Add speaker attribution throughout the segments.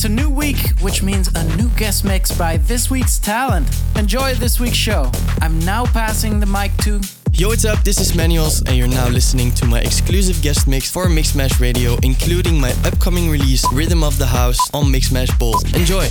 Speaker 1: It's a new week, which means a new guest mix by this week's talent. Enjoy this week's show. I'm now passing the mic to.
Speaker 2: Yo, what's up? This is Manuals, and you're now listening to my exclusive guest mix for Mixmash Radio, including my upcoming release, Rhythm of the House, on Mixmash Bold. Enjoy!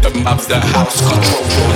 Speaker 3: Let me get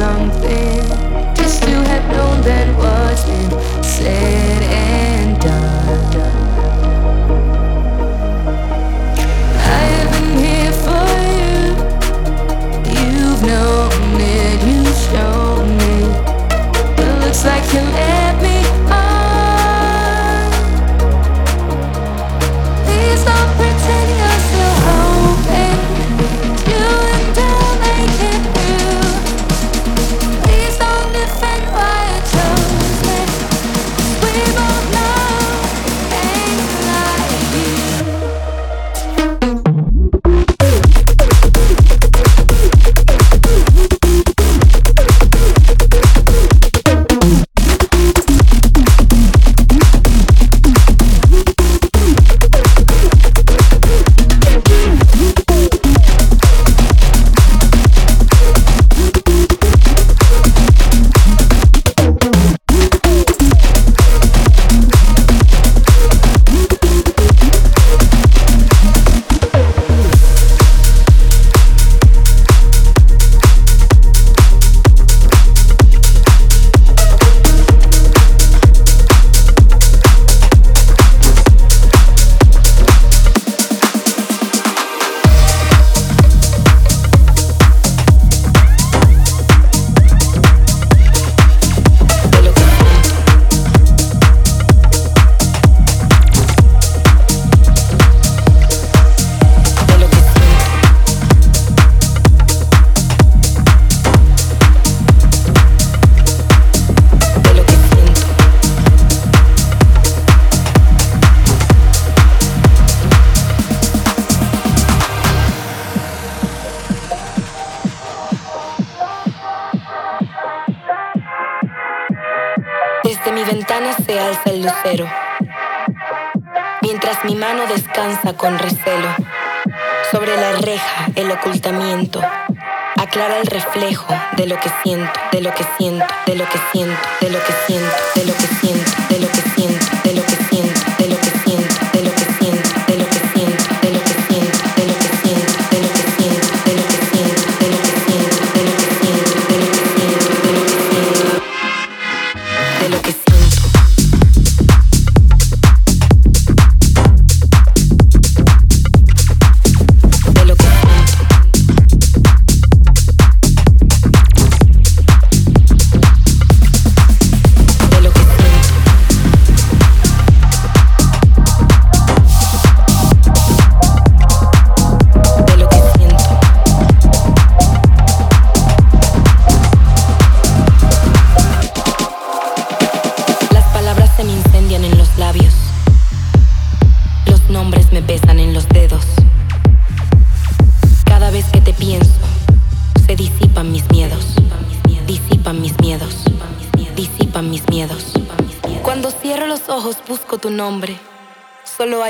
Speaker 4: something. Just to have known that what's been said. Mientras mi mano descansa con recelo, sobre la reja el ocultamiento aclara el reflejo de lo que siento, de lo que siento, de lo que siento, de lo que siento, de lo que siento, de lo que siento.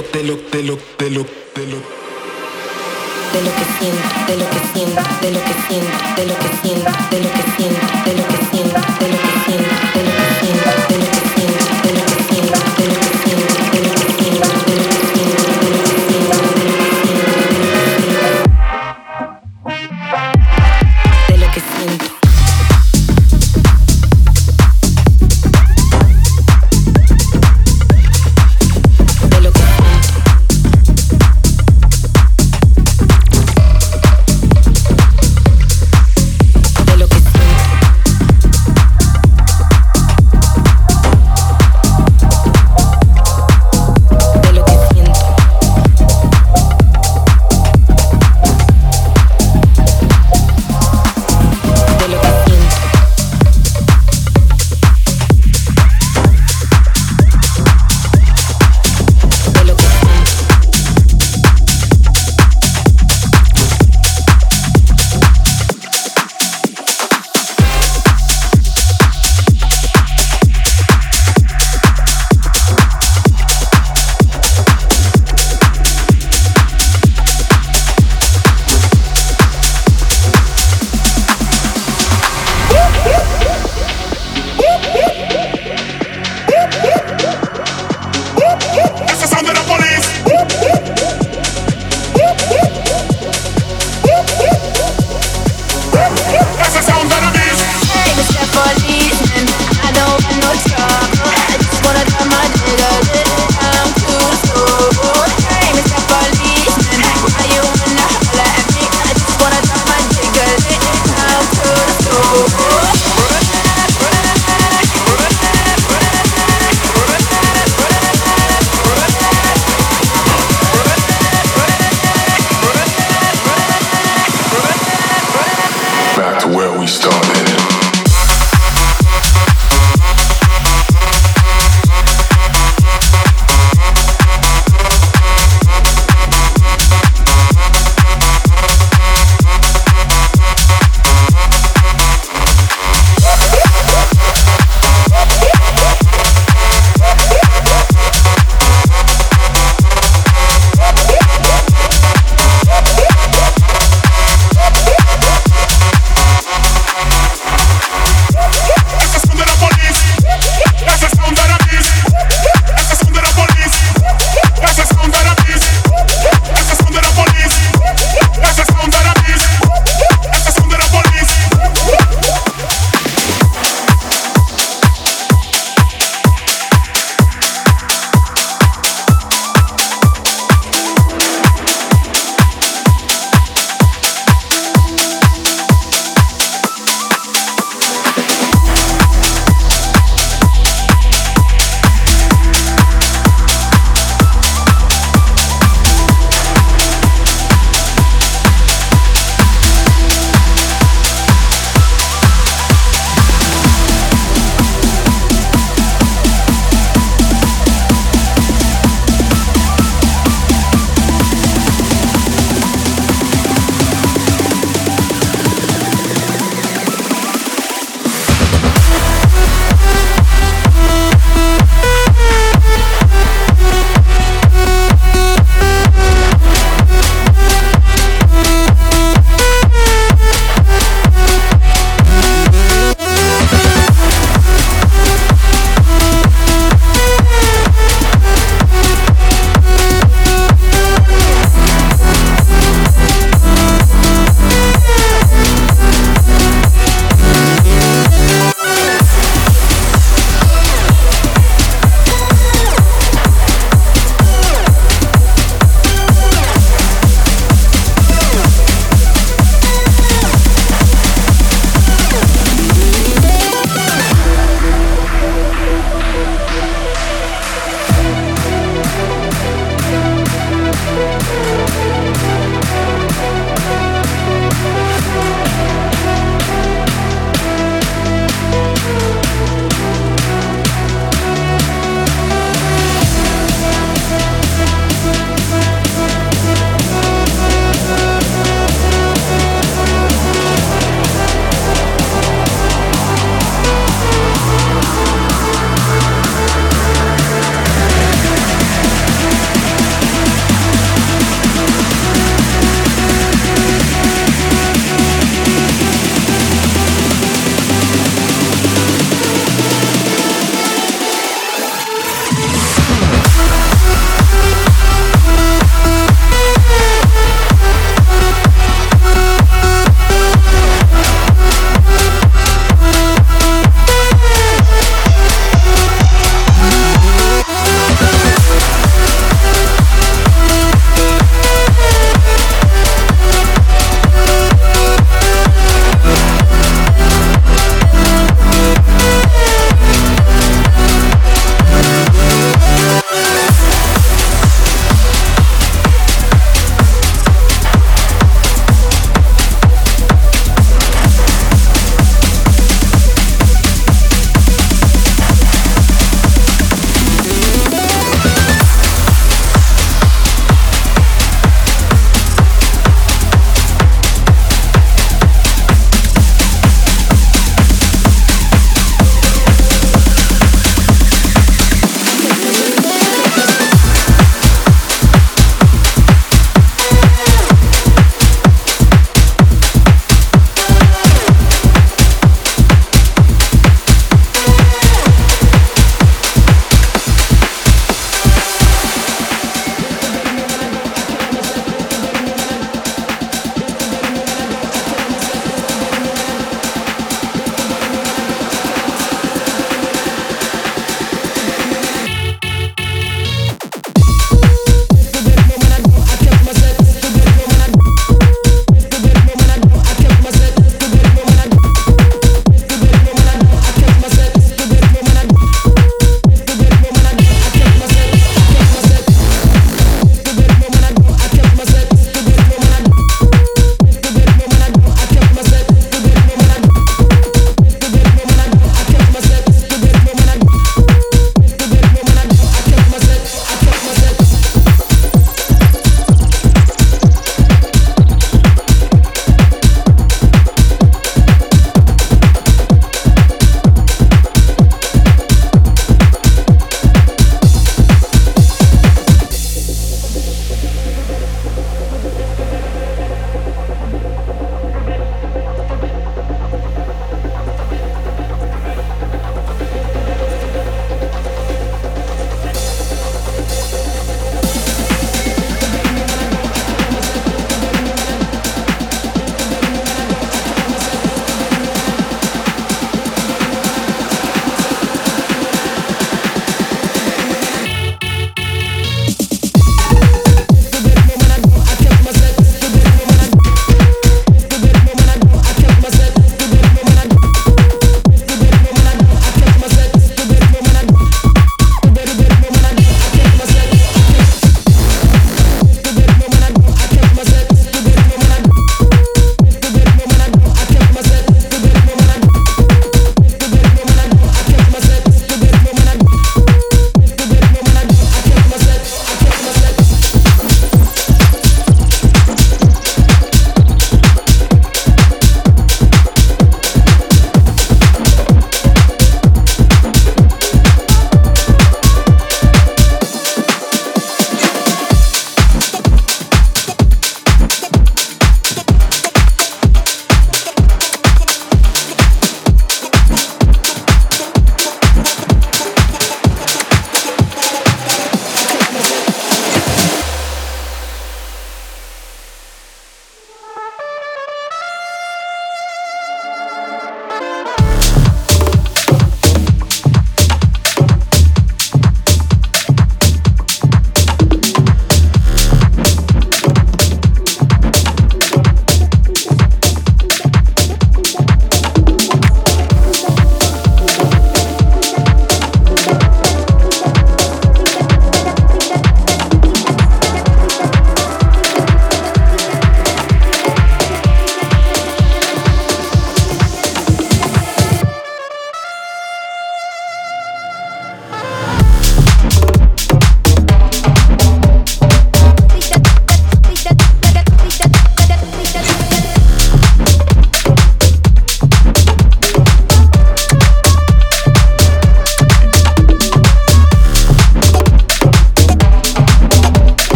Speaker 4: lo, de lo, de lo, de lo, de lo. Que siento, de lo que siento, de lo que siento, de lo que siento, de lo que siento, de lo que siento, de lo que siento.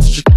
Speaker 5: Strict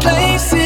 Speaker 5: places,